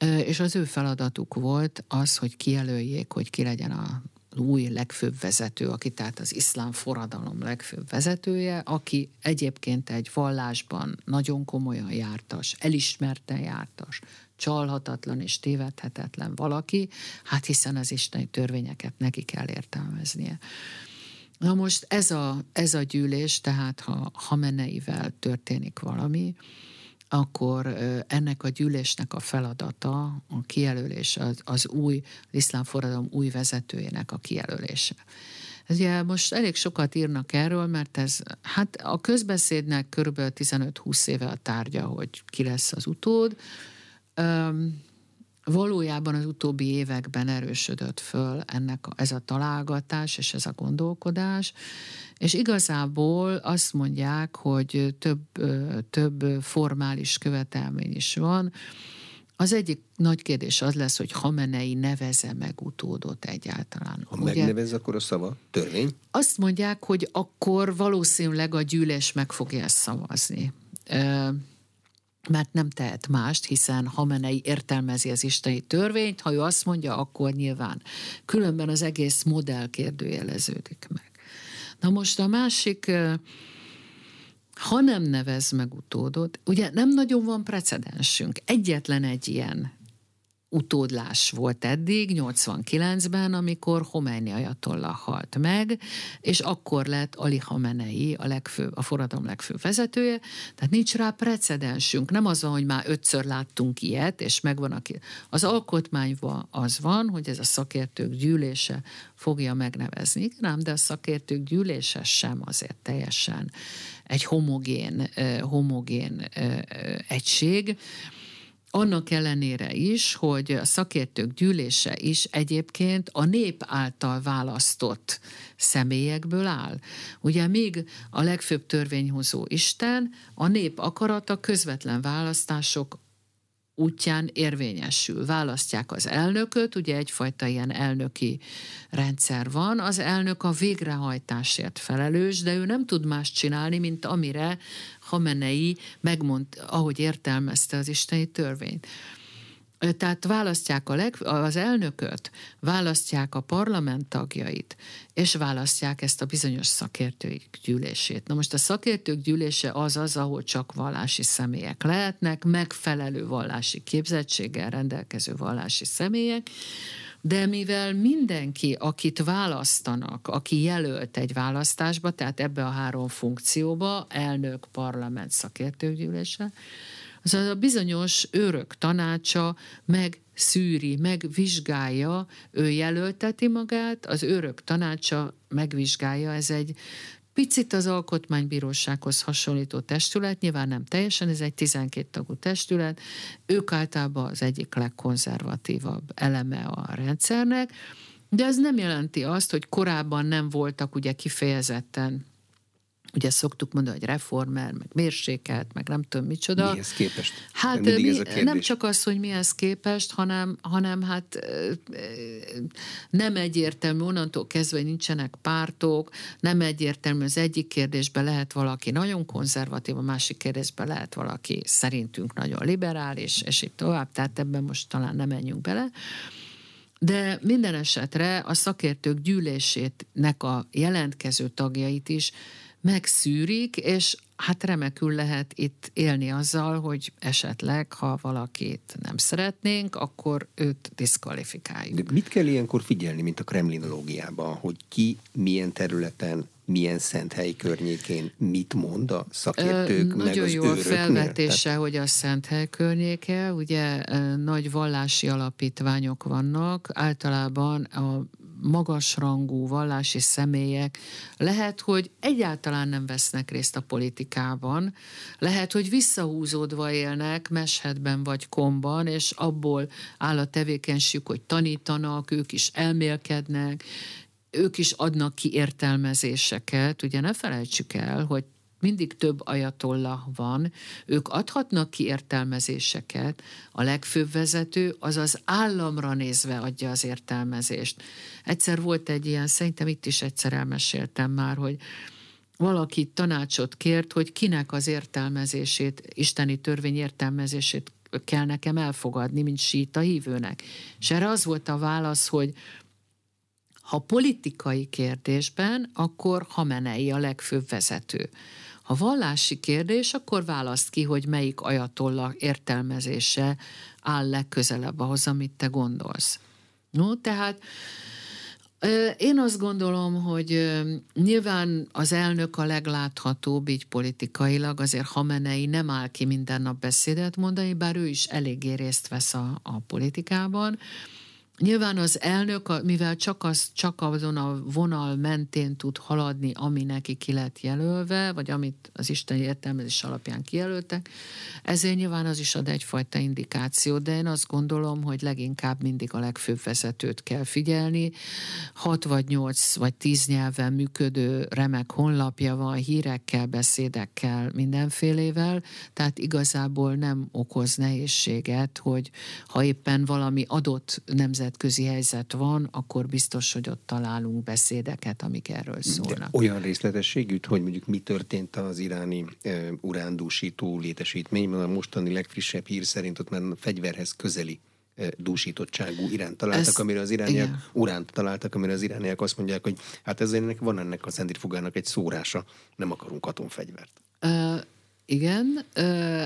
S2: és az ő feladatuk volt az, hogy kijelöljék, hogy ki legyen a új legfőbb vezető, aki tehát az iszlám forradalom legfőbb vezetője, aki egyébként egy vallásban nagyon komolyan jártas, elismerten jártas, csalhatatlan és tévedhetetlen valaki, hát hiszen az isteni törvényeket neki kell értelmeznie. Na most ez a, ez a gyűlés, tehát ha Hameneivel történik valami, akkor ennek a gyűlésnek a feladata, a kijelölés, az, az új, az iszlám forradalom új vezetőjének a kijelölése. Ez ugye most elég sokat írnak erről, mert ez, hát a közbeszédnek körülbelül 15-20 éve a tárgya, hogy ki lesz az utód. Üm, valójában az utóbbi években erősödött föl ennek ez a találgatás és ez a gondolkodás, és igazából azt mondják, hogy több, több formális követelmény is van. Az egyik nagy kérdés az lesz, hogy Hamenei neveze meg utódot egyáltalán.
S1: Ha Ugye, megnevez, akkor a szava törvény?
S2: Azt mondják, hogy akkor valószínűleg a gyűlés meg fogja ezt szavazni mert nem tehet mást, hiszen Hamenei értelmezi az isteni törvényt, ha ő azt mondja, akkor nyilván. Különben az egész modell kérdőjeleződik meg. Na most a másik, ha nem nevez meg utódot, ugye nem nagyon van precedensünk. Egyetlen egy ilyen utódlás volt eddig, 89-ben, amikor Khomeini ajatollah halt meg, és akkor lett Ali Khamenei a, legfőbb, a forradalom legfőbb vezetője, tehát nincs rá precedensünk. Nem az van, hogy már ötször láttunk ilyet, és megvan aki. Az alkotmányban az van, hogy ez a szakértők gyűlése fogja megnevezni. Nem, de a szakértők gyűlése sem azért teljesen egy homogén, homogén egység annak ellenére is, hogy a szakértők gyűlése is egyébként a nép által választott személyekből áll. Ugye még a legfőbb törvényhozó Isten, a nép akarata közvetlen választások útján érvényesül. Választják az elnököt, ugye egyfajta ilyen elnöki rendszer van, az elnök a végrehajtásért felelős, de ő nem tud más csinálni, mint amire Hamenei megmond, ahogy értelmezte az isteni törvényt. Tehát választják a leg, az elnököt, választják a parlament tagjait, és választják ezt a bizonyos szakértői gyűlését. Na most a szakértők gyűlése az az, ahol csak vallási személyek lehetnek, megfelelő vallási képzettséggel rendelkező vallási személyek, de mivel mindenki, akit választanak, aki jelölt egy választásba, tehát ebbe a három funkcióba, elnök, parlament, szakértőgyűlése, az a bizonyos őrök tanácsa meg szűri, megvizsgálja, ő jelölteti magát, az őrök tanácsa megvizsgálja, ez egy picit az alkotmánybírósághoz hasonlító testület, nyilván nem teljesen, ez egy 12 tagú testület, ők általában az egyik legkonzervatívabb eleme a rendszernek, de ez nem jelenti azt, hogy korábban nem voltak ugye kifejezetten Ugye szoktuk mondani, hogy reformer, meg mérsékelt, meg nem tudom micsoda.
S1: Mihez képest?
S2: Hát mi, nem csak az, hogy mihez képest, hanem, hanem hát nem egyértelmű, onnantól kezdve, hogy nincsenek pártok, nem egyértelmű, az egyik kérdésben lehet valaki nagyon konzervatív, a másik kérdésben lehet valaki szerintünk nagyon liberális, és így tovább, tehát ebben most talán nem menjünk bele. De minden esetre a szakértők gyűlésének a jelentkező tagjait is megszűrik, és hát remekül lehet itt élni azzal, hogy esetleg, ha valakit nem szeretnénk, akkor őt diszkvalifikáljuk.
S1: De mit kell ilyenkor figyelni, mint a kremlinológiában, hogy ki milyen területen milyen szent hely környékén mit mond a szakértők,
S2: Ö, meg Nagyon jó a felvetése, Tehát... hogy a szent hely környéke, ugye nagy vallási alapítványok vannak, általában a magasrangú vallási személyek lehet, hogy egyáltalán nem vesznek részt a politikában, lehet, hogy visszahúzódva élnek meshedben vagy komban, és abból áll a tevékenységük, hogy tanítanak, ők is elmélkednek, ők is adnak ki értelmezéseket. Ugye ne felejtsük el, hogy mindig több ajatolla van, ők adhatnak ki értelmezéseket, a legfőbb vezető az az államra nézve adja az értelmezést. Egyszer volt egy ilyen, szerintem itt is egyszer elmeséltem már, hogy valaki tanácsot kért, hogy kinek az értelmezését, isteni törvény értelmezését kell nekem elfogadni, mint síta hívőnek. És erre az volt a válasz, hogy ha politikai kérdésben, akkor Hamenei a legfőbb vezető. Ha vallási kérdés, akkor választ ki, hogy melyik ajatolla értelmezése áll legközelebb ahhoz, amit te gondolsz. No, tehát én azt gondolom, hogy nyilván az elnök a legláthatóbb így politikailag, azért Hamenei nem áll ki minden nap beszédet mondani, bár ő is eléggé részt vesz a, a politikában, Nyilván az elnök, mivel csak, az, csak azon a vonal mentén tud haladni, ami neki ki lett jelölve, vagy amit az Isten értelmezés alapján kijelöltek, ezért nyilván az is ad egyfajta indikációt, de én azt gondolom, hogy leginkább mindig a legfőbb vezetőt kell figyelni. Hat vagy nyolc vagy tíz nyelven működő remek honlapja van, hírekkel, beszédekkel, mindenfélével, tehát igazából nem okoz nehézséget, hogy ha éppen valami adott nemzet nemzetközi helyzet van, akkor biztos, hogy ott találunk beszédeket, amik erről szólnak. De
S1: olyan részletességű, hogy mondjuk mi történt az iráni e, urándúsító létesítményben, a mostani legfrissebb hír szerint ott már fegyverhez közeli dúsítottságú iránt találtak, Ez, amire az irániak igen. uránt találtak, amire az irániak azt mondják, hogy hát ezzel van ennek a centrifugának egy szórása, nem akarunk atomfegyvert.
S2: Uh, igen, uh,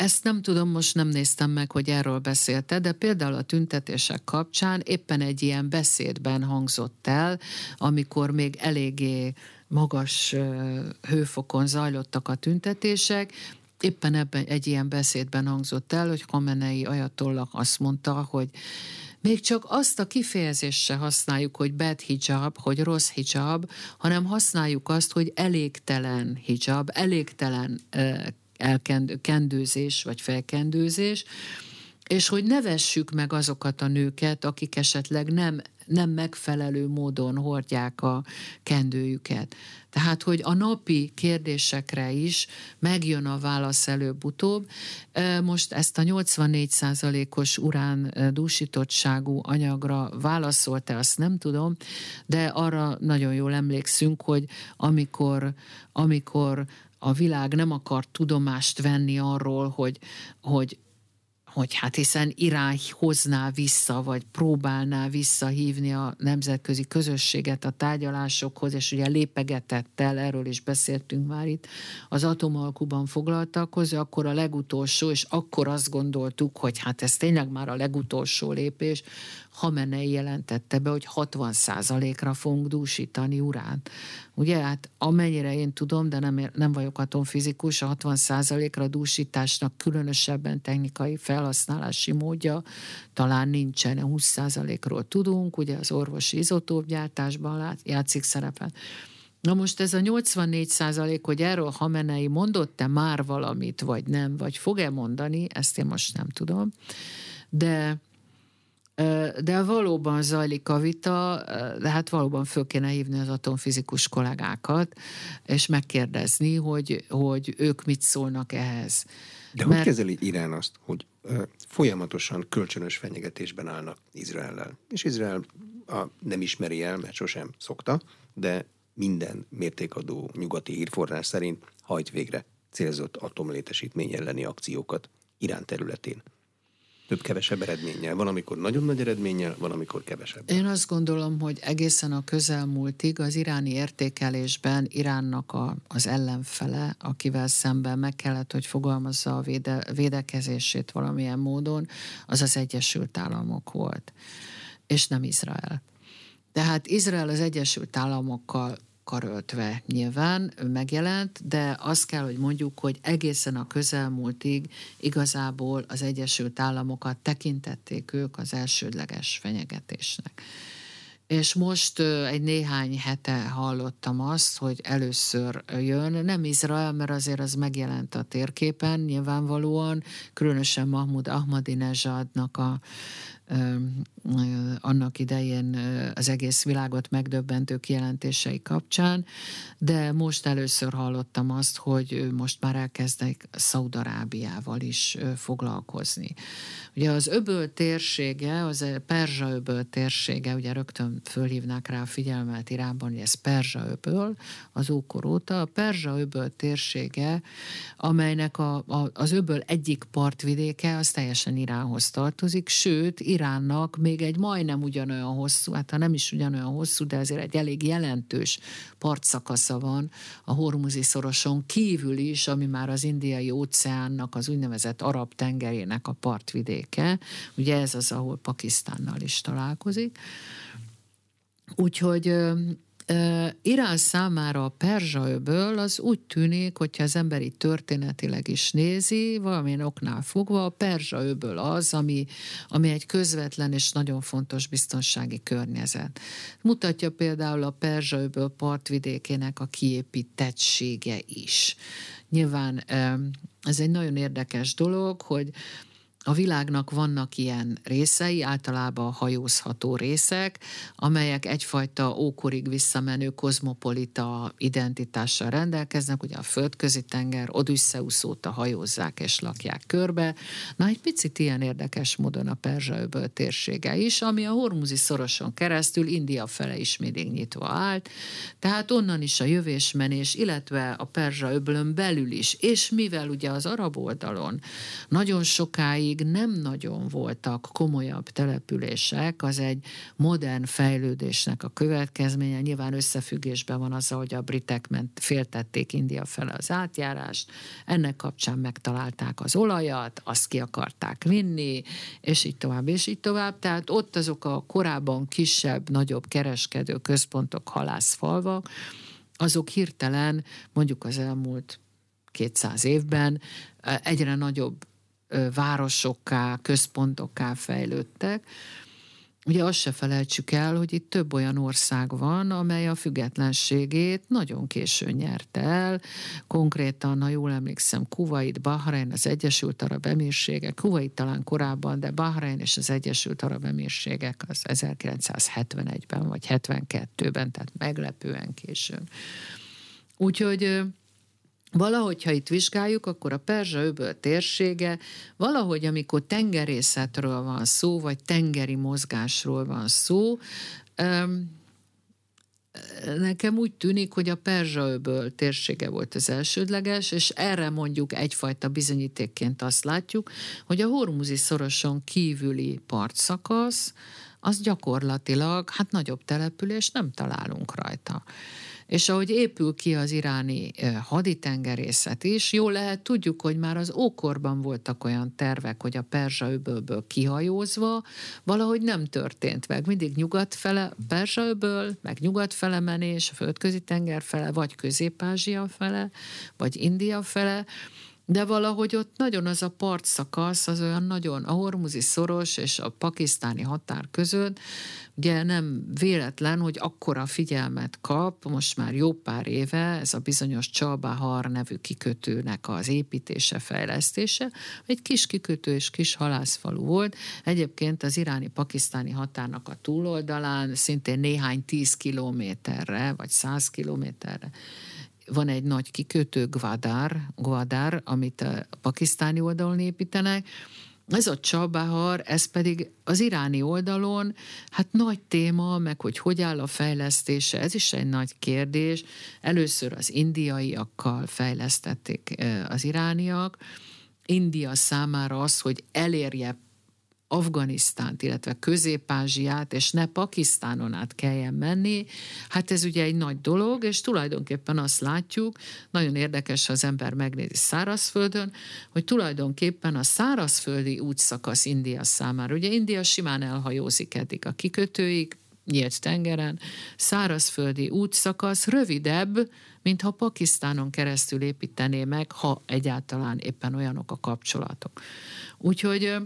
S2: ezt nem tudom, most nem néztem meg, hogy erről beszélte, de például a tüntetések kapcsán éppen egy ilyen beszédben hangzott el, amikor még eléggé magas hőfokon zajlottak a tüntetések, éppen ebben egy ilyen beszédben hangzott el, hogy Kamenei ajatollak azt mondta, hogy még csak azt a kifejezést se használjuk, hogy bad hijab, hogy rossz hijab, hanem használjuk azt, hogy elégtelen hijab, elégtelen elkendőzés vagy felkendőzés, és hogy ne vessük meg azokat a nőket, akik esetleg nem, nem megfelelő módon hordják a kendőjüket. Tehát, hogy a napi kérdésekre is megjön a válasz előbb-utóbb. Most ezt a 84%-os urán dúsítottságú anyagra válaszolta, azt nem tudom, de arra nagyon jól emlékszünk, hogy amikor, amikor a világ nem akar tudomást venni arról, hogy, hogy hogy hát hiszen Irán hozná vissza, vagy próbálná visszahívni a nemzetközi közösséget a tárgyalásokhoz, és ugye lépegetett el, erről is beszéltünk már itt, az atomalkuban foglaltakhoz, akkor a legutolsó, és akkor azt gondoltuk, hogy hát ez tényleg már a legutolsó lépés, Hamenei jelentette be, hogy 60%-ra fogunk dúsítani uránt. Ugye, hát amennyire én tudom, de nem, nem vagyok atomfizikus, a 60%-ra dúsításnak különösebben technikai felhasználási módja talán nincsen, 20%-ról tudunk, ugye az orvosi izotópgyártásban játszik szerepet. Na most ez a 84 százalék, hogy erről Hamenei mondott-e már valamit, vagy nem, vagy fog-e mondani, ezt én most nem tudom. De de valóban zajlik a vita, de hát valóban föl kéne hívni az atomfizikus kollégákat, és megkérdezni, hogy, hogy ők mit szólnak ehhez.
S1: De Mert... hogy kezeli Irán azt, hogy folyamatosan kölcsönös fenyegetésben állnak Izraellel? És Izrael a, nem ismeri el, mert sosem szokta, de minden mértékadó nyugati hírforrás szerint hajt végre célzott atomlétesítmény elleni akciókat Irán területén. Több-kevesebb eredménnyel. Van, amikor nagyon nagy eredménnyel, van, amikor kevesebb.
S2: Én azt gondolom, hogy egészen a közelmúltig az iráni értékelésben Iránnak a, az ellenfele, akivel szemben meg kellett, hogy fogalmazza a véde, védekezését valamilyen módon, az az Egyesült Államok volt, és nem Izrael. Tehát Izrael az Egyesült Államokkal karöltve nyilván megjelent, de azt kell, hogy mondjuk, hogy egészen a közelmúltig igazából az Egyesült Államokat tekintették ők az elsődleges fenyegetésnek. És most egy néhány hete hallottam azt, hogy először jön, nem Izrael, mert azért az megjelent a térképen nyilvánvalóan, különösen Mahmoud Ahmadinejadnak a annak idején az egész világot megdöbbentő kijelentései kapcsán, de most először hallottam azt, hogy most már elkezdek Szaudarábiával is foglalkozni. Ugye az öböl térsége, az Perzsa öböl térsége, ugye rögtön fölhívnák rá a figyelmet Iránban, hogy ez Perzsa öböl az ókor óta. A Perzsa öböl térsége, amelynek a, a, az öböl egyik partvidéke, az teljesen Iránhoz tartozik, sőt, Iránnak még egy majdnem ugyanolyan hosszú, hát ha nem is ugyanolyan hosszú, de azért egy elég jelentős partszakasza van a Hormuzi szoroson kívül is, ami már az indiai óceánnak, az úgynevezett arab tengerének a partvidéke. Ugye ez az, ahol Pakisztánnal is találkozik. Úgyhogy Irán számára a Perzsa-öböl az úgy tűnik, hogyha az ember így történetileg is nézi, valamilyen oknál fogva, a Perzsa-öböl az, ami, ami egy közvetlen és nagyon fontos biztonsági környezet. Mutatja például a Perzsa-öböl partvidékének a kiépítettsége is. Nyilván ez egy nagyon érdekes dolog, hogy a világnak vannak ilyen részei, általában hajózható részek, amelyek egyfajta ókorig visszamenő kozmopolita identitással rendelkeznek, ugye a földközi tenger, Odysseus óta hajózzák és lakják körbe. Na, egy picit ilyen érdekes módon a Perzsa-öböl térsége is, ami a Hormuzi szoroson keresztül India fele is mindig nyitva állt, tehát onnan is a jövésmenés, illetve a Perzsa-öbölön belül is, és mivel ugye az arab oldalon nagyon sokáig még nem nagyon voltak komolyabb települések, az egy modern fejlődésnek a következménye. Nyilván összefüggésben van azzal, hogy a britek ment, féltették India fele az átjárást, ennek kapcsán megtalálták az olajat, azt ki akarták vinni, és így tovább, és így tovább. Tehát ott azok a korábban kisebb, nagyobb kereskedő központok, halászfalvak, azok hirtelen mondjuk az elmúlt 200 évben egyre nagyobb városokká, központokká fejlődtek. Ugye azt se felejtsük el, hogy itt több olyan ország van, amely a függetlenségét nagyon későn nyerte el. Konkrétan, ha jól emlékszem, Kuwait, Bahrein, az Egyesült Arab Emírségek, Kuwait talán korábban, de Bahrein és az Egyesült Arab Emírségek az 1971-ben vagy 72-ben, tehát meglepően későn. Úgyhogy Valahogy, ha itt vizsgáljuk, akkor a Perzsa-öböl térsége valahogy, amikor tengerészetről van szó, vagy tengeri mozgásról van szó, nekem úgy tűnik, hogy a Perzsa-öböl térsége volt az elsődleges, és erre mondjuk egyfajta bizonyítékként azt látjuk, hogy a Hormuzi szoroson kívüli partszakasz, az gyakorlatilag, hát nagyobb település nem találunk rajta. És ahogy épül ki az iráni haditengerészet is, jól lehet tudjuk, hogy már az ókorban voltak olyan tervek, hogy a Perzsa öbölből kihajózva valahogy nem történt meg. Mindig nyugat fele, Perzsa öböl, meg nyugat fele menés, földközi tenger fele, vagy Közép-Ázsia fele, vagy India fele, de valahogy ott nagyon az a partszakasz, az olyan nagyon a hormuzi szoros és a pakisztáni határ között, ugye nem véletlen, hogy akkora figyelmet kap, most már jó pár éve, ez a bizonyos Csalbahar nevű kikötőnek az építése, fejlesztése, egy kis kikötő és kis halászfalu volt, egyébként az iráni-pakisztáni határnak a túloldalán, szintén néhány tíz kilométerre, vagy száz kilométerre van egy nagy kikötő, Gwadar, Gwadar amit a pakisztáni oldalon építenek, ez a Csabahar, ez pedig az iráni oldalon, hát nagy téma, meg hogy hogy áll a fejlesztése, ez is egy nagy kérdés. Először az indiaiakkal fejlesztették az irániak. India számára az, hogy elérje Afganisztánt, illetve Közép-Ázsiát, és ne Pakisztánon át kelljen menni, hát ez ugye egy nagy dolog, és tulajdonképpen azt látjuk, nagyon érdekes, ha az ember megnézi szárazföldön, hogy tulajdonképpen a szárazföldi útszakasz India számára, ugye India simán elhajózik eddig a kikötőig, nyílt tengeren, szárazföldi útszakasz rövidebb, mint ha Pakisztánon keresztül építené meg, ha egyáltalán éppen olyanok a kapcsolatok. Úgyhogy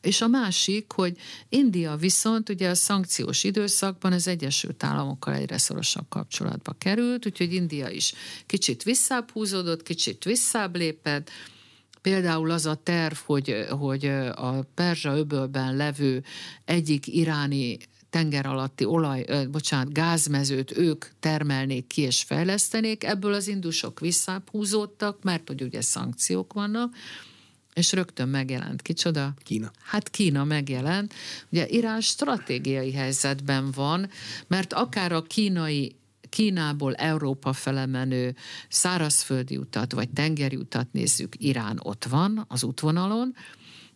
S2: és a másik, hogy India viszont ugye a szankciós időszakban az Egyesült Államokkal egyre szorosabb kapcsolatba került, úgyhogy India is kicsit visszább húzódott, kicsit visszább lépett, Például az a terv, hogy, hogy a Perzsa öbölben levő egyik iráni tenger alatti olaj, bocsánat, gázmezőt ők termelnék ki és fejlesztenék, ebből az indusok visszább húzódtak, mert hogy ugye szankciók vannak, és rögtön megjelent. Kicsoda?
S1: Kína.
S2: Hát Kína megjelent. Ugye Irán stratégiai helyzetben van, mert akár a kínai Kínából Európa fele menő szárazföldi utat vagy tengeri utat nézzük, Irán ott van az útvonalon,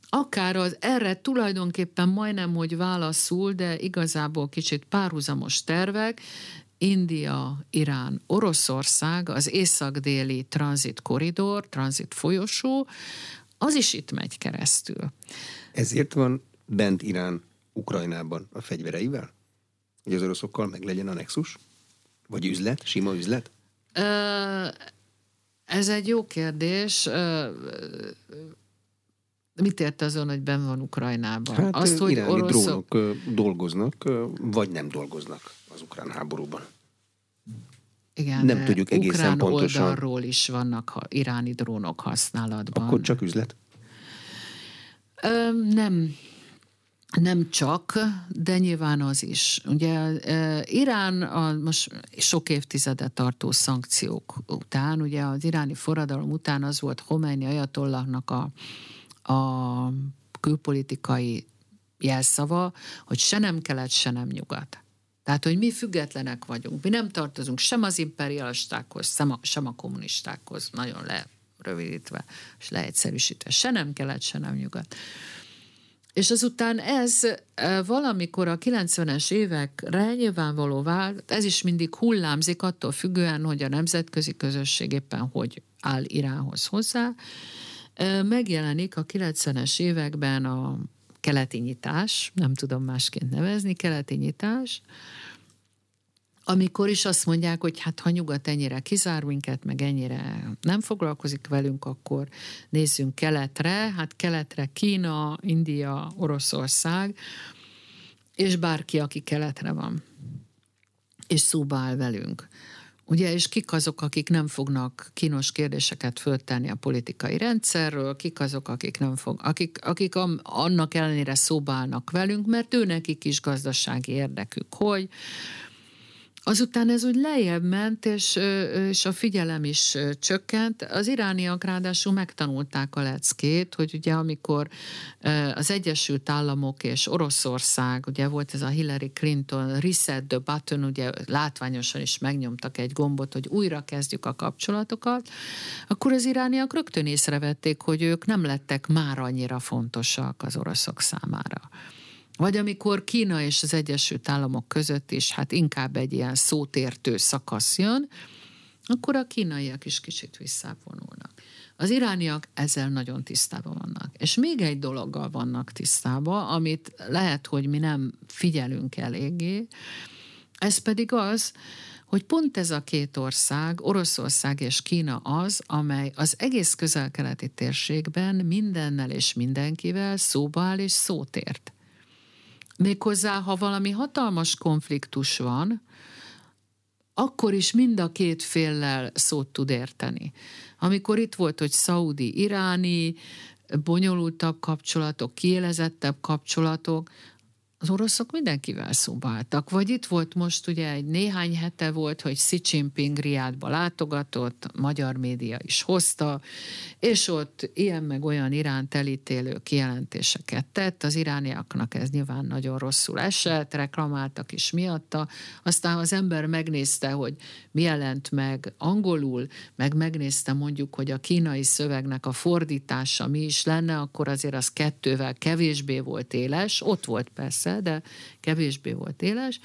S2: akár az erre tulajdonképpen majdnem, hogy válaszul, de igazából kicsit párhuzamos tervek, India, Irán, Oroszország, az észak-déli tranzit koridor, tranzit folyosó, az is itt megy keresztül.
S1: Ezért van bent Irán Ukrajnában a fegyvereivel? Hogy az oroszokkal meg legyen a nexus? Vagy üzlet, sima üzlet?
S2: Ez egy jó kérdés. Mit ért azon, hogy ben van Ukrajnában?
S1: Hát Azt, hogy iráni oroszok... drónok dolgoznak, vagy nem dolgoznak az ukrán háborúban.
S2: Igen, nem tudjuk egészen ukrán pontosan. oldalról is vannak ha, iráni drónok használatban.
S1: Akkor csak üzlet?
S2: Ö, nem, nem csak, de nyilván az is. Ugye Irán a most sok évtizedet tartó szankciók után, ugye az iráni forradalom után az volt Khomeini ajatollahnak a, a külpolitikai jelszava, hogy se nem kelet, se nem nyugat. Tehát, hogy mi függetlenek vagyunk, mi nem tartozunk sem az imperialistákhoz, sem a, sem a kommunistákhoz, nagyon lerövidítve és leegyszerűsítve. Se nem kelet, se nem nyugat. És azután ez e, valamikor a 90-es évekre nyilvánvaló vált, ez is mindig hullámzik attól függően, hogy a nemzetközi közösség éppen hogy áll Iránhoz hozzá. E, megjelenik a 90-es években a keleti nyitás, nem tudom másként nevezni, keleti nyitás, amikor is azt mondják, hogy hát ha nyugat ennyire kizár minket, meg ennyire nem foglalkozik velünk, akkor nézzünk keletre, hát keletre Kína, India, Oroszország, és bárki, aki keletre van, és szóba áll velünk. Ugye, és kik azok, akik nem fognak kínos kérdéseket föltenni a politikai rendszerről, kik azok, akik nem fog, akik, akik annak ellenére szóba állnak velünk, mert ő nekik is gazdasági érdekük, hogy Azután ez úgy lejjebb ment, és, és a figyelem is csökkent. Az irániak ráadásul megtanulták a leckét, hogy ugye amikor az Egyesült Államok és Oroszország, ugye volt ez a Hillary Clinton reset the button, ugye látványosan is megnyomtak egy gombot, hogy újra kezdjük a kapcsolatokat, akkor az irániak rögtön észrevették, hogy ők nem lettek már annyira fontosak az oroszok számára. Vagy amikor Kína és az Egyesült Államok között is hát inkább egy ilyen szótértő szakasz jön, akkor a kínaiak is kicsit visszavonulnak. Az irániak ezzel nagyon tisztában vannak. És még egy dologgal vannak tisztában, amit lehet, hogy mi nem figyelünk eléggé, ez pedig az, hogy pont ez a két ország, Oroszország és Kína az, amely az egész közel-keleti térségben mindennel és mindenkivel szóba áll és szót ért. Méghozzá, ha valami hatalmas konfliktus van, akkor is mind a két féllel szót tud érteni. Amikor itt volt, hogy szaudi-iráni, bonyolultabb kapcsolatok, kielezettebb kapcsolatok, az oroszok mindenkivel szóba álltak. Vagy itt volt most ugye egy néhány hete volt, hogy Xi Jinping Riádba látogatott, magyar média is hozta, és ott ilyen meg olyan iránt elítélő kijelentéseket tett. Az irániaknak ez nyilván nagyon rosszul esett, reklamáltak is miatta. Aztán az ember megnézte, hogy mi jelent meg angolul, meg megnézte mondjuk, hogy a kínai szövegnek a fordítása mi is lenne, akkor azért az kettővel kevésbé volt éles. Ott volt persze persze, de kevésbé volt éles.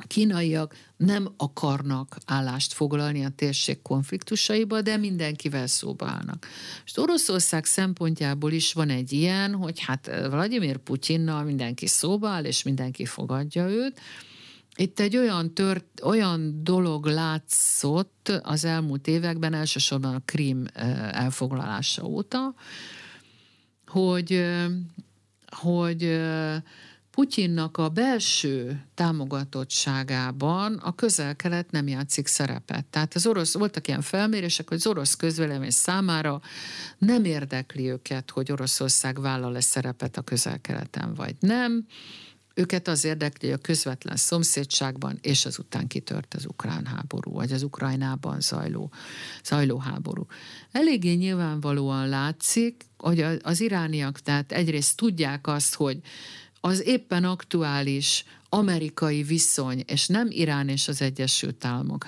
S2: A kínaiak nem akarnak állást foglalni a térség konfliktusaiba, de mindenkivel szóba állnak. És Oroszország szempontjából is van egy ilyen, hogy hát Vladimir Putyinnal mindenki szóba áll, és mindenki fogadja őt. Itt egy olyan, tört, olyan dolog látszott az elmúlt években, elsősorban a Krím elfoglalása óta, hogy hogy Putyinnak a belső támogatottságában a közel-kelet nem játszik szerepet. Tehát az orosz, voltak ilyen felmérések, hogy az orosz közvélemény számára nem érdekli őket, hogy Oroszország vállal-e szerepet a közel-keleten, vagy nem. Őket az érdekli, hogy a közvetlen szomszédságban, és azután kitört az ukrán háború, vagy az Ukrajnában zajló, zajló háború. Eléggé nyilvánvalóan látszik, hogy az irániak tehát egyrészt tudják azt, hogy az éppen aktuális amerikai viszony, és nem Irán és az Egyesült Államok,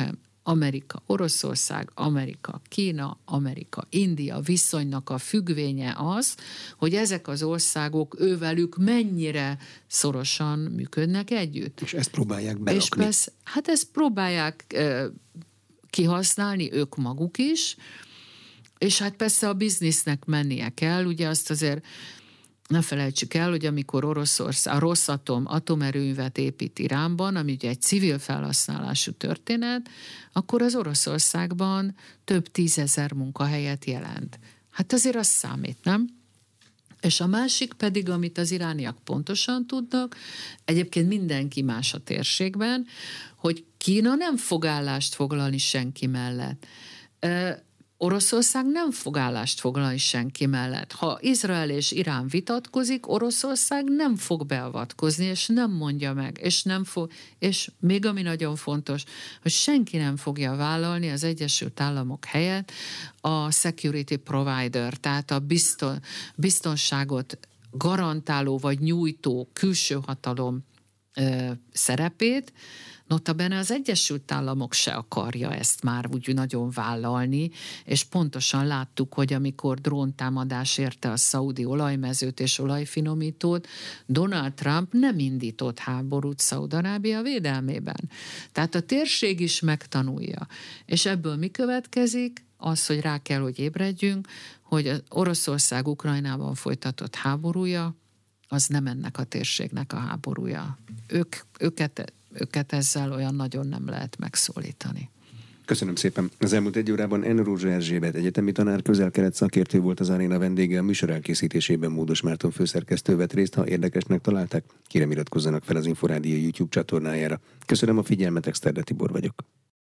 S2: Amerika, Oroszország, Amerika, Kína, Amerika, India viszonynak a függvénye az, hogy ezek az országok ővelük mennyire szorosan működnek együtt.
S1: És ezt próbálják belakni. És persze,
S2: hát ezt próbálják kihasználni ők maguk is, és hát persze a biznisznek mennie kell, ugye azt azért ne felejtsük el, hogy amikor Oroszország, a Rosszatom atomerőművet épít Iránban, ami ugye egy civil felhasználású történet, akkor az Oroszországban több tízezer munkahelyet jelent. Hát azért az számít, nem? És a másik pedig, amit az irániak pontosan tudnak, egyébként mindenki más a térségben, hogy Kína nem fog állást foglalni senki mellett. Oroszország nem fog állást foglalni senki mellett. Ha Izrael és Irán vitatkozik, Oroszország nem fog beavatkozni, és nem mondja meg, és nem fog, és még ami nagyon fontos, hogy senki nem fogja vállalni az Egyesült Államok helyett a security provider, tehát a bizton, biztonságot garantáló vagy nyújtó külső hatalom ö, szerepét, Notabene az Egyesült Államok se akarja ezt már úgy nagyon vállalni, és pontosan láttuk, hogy amikor dróntámadás érte a szaudi olajmezőt és olajfinomítót, Donald Trump nem indított háborút Szaudarábia védelmében. Tehát a térség is megtanulja. És ebből mi következik? Az, hogy rá kell, hogy ébredjünk, hogy az Oroszország Ukrajnában folytatott háborúja, az nem ennek a térségnek a háborúja. Ők, őket őket ezzel olyan nagyon nem lehet megszólítani.
S1: Köszönöm szépen. Az elmúlt egy órában N. Rózsa Erzsébet egyetemi tanár, közel-kelet szakértő volt az aréna vendége, a műsor elkészítésében Módos Márton főszerkesztő vett részt. Ha érdekesnek találták, kérem iratkozzanak fel az Inforádió YouTube csatornájára. Köszönöm a figyelmet, Exterde Tibor vagyok.